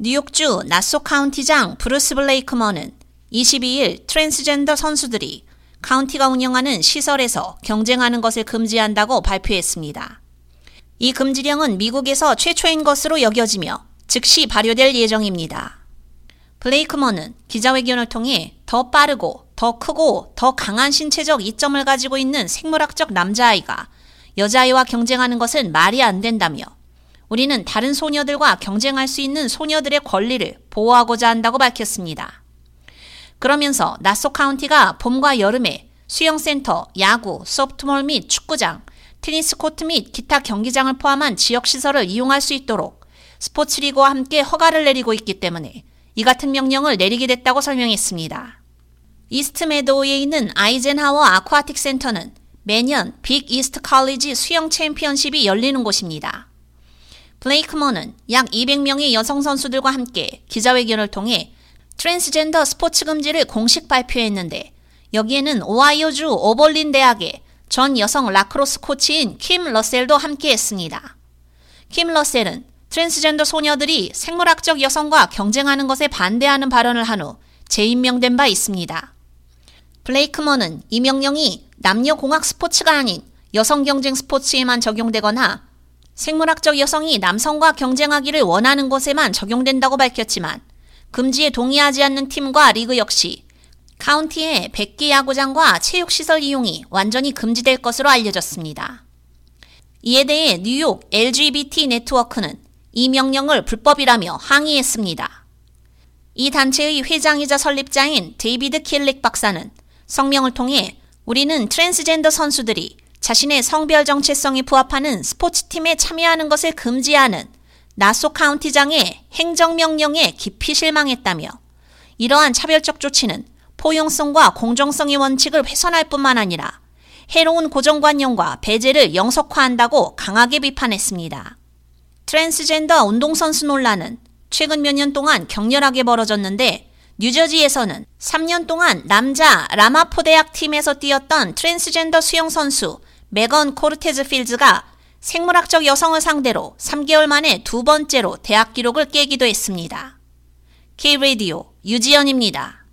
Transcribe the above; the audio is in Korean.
뉴욕주 나소 카운티장 브루스 블레이크먼은 22일 트랜스젠더 선수들이 카운티가 운영하는 시설에서 경쟁하는 것을 금지한다고 발표했습니다. 이 금지령은 미국에서 최초인 것으로 여겨지며 즉시 발효될 예정입니다. 블레이크먼은 기자회견을 통해 더 빠르고 더 크고 더 강한 신체적 이점을 가지고 있는 생물학적 남자아이가 여자아이와 경쟁하는 것은 말이 안 된다며 우리는 다른 소녀들과 경쟁할 수 있는 소녀들의 권리를 보호하고자 한다고 밝혔습니다. 그러면서 나소 카운티가 봄과 여름에 수영센터, 야구, 소프트볼 및 축구장, 테니스 코트 및 기타 경기장을 포함한 지역 시설을 이용할 수 있도록 스포츠리그와 함께 허가를 내리고 있기 때문에 이 같은 명령을 내리게 됐다고 설명했습니다. 이스트 메도우에 있는 아이젠하워 아쿠아틱 센터는 매년 빅 이스트 칼리지 수영 챔피언십이 열리는 곳입니다. 블레이크먼은 약 200명의 여성 선수들과 함께 기자회견을 통해 트랜스젠더 스포츠 금지를 공식 발표했는데 여기에는 오하이오주 오벌린 대학의 전 여성 라크로스 코치인 킴 러셀도 함께 했습니다. 킴 러셀은 트랜스젠더 소녀들이 생물학적 여성과 경쟁하는 것에 반대하는 발언을 한 후 재임명된 바 있습니다. 블레이크먼은 이 명령이 남녀 공학 스포츠가 아닌 여성 경쟁 스포츠에만 적용되거나 생물학적 여성이 남성과 경쟁하기를 원하는 것에만 적용된다고 밝혔지만 금지에 동의하지 않는 팀과 리그 역시 카운티의 100개 야구장과 체육시설 이용이 완전히 금지될 것으로 알려졌습니다. 이에 대해 뉴욕 LGBT 네트워크는 이 명령을 불법이라며 항의했습니다. 이 단체의 회장이자 설립자인 데이비드 킬릭 박사는 성명을 통해 우리는 트랜스젠더 선수들이 자신의 성별 정체성에 부합하는 스포츠팀에 참여하는 것을 금지하는 나소 카운티장의 행정명령에 깊이 실망했다며 이러한 차별적 조치는 포용성과 공정성의 원칙을 훼손할 뿐만 아니라 해로운 고정관념과 배제를 영속화한다고 강하게 비판했습니다. 트랜스젠더 운동선수 논란은 최근 몇 년 동안 격렬하게 벌어졌는데 뉴저지에서는 3년 동안 남자 라마포 대학 팀에서 뛰었던 트랜스젠더 수영선수 메건 코르테즈 필즈가 생물학적 여성을 상대로 3개월 만에 두 번째로 대학 기록을 깨기도 했습니다. K-Radio 유지연입니다.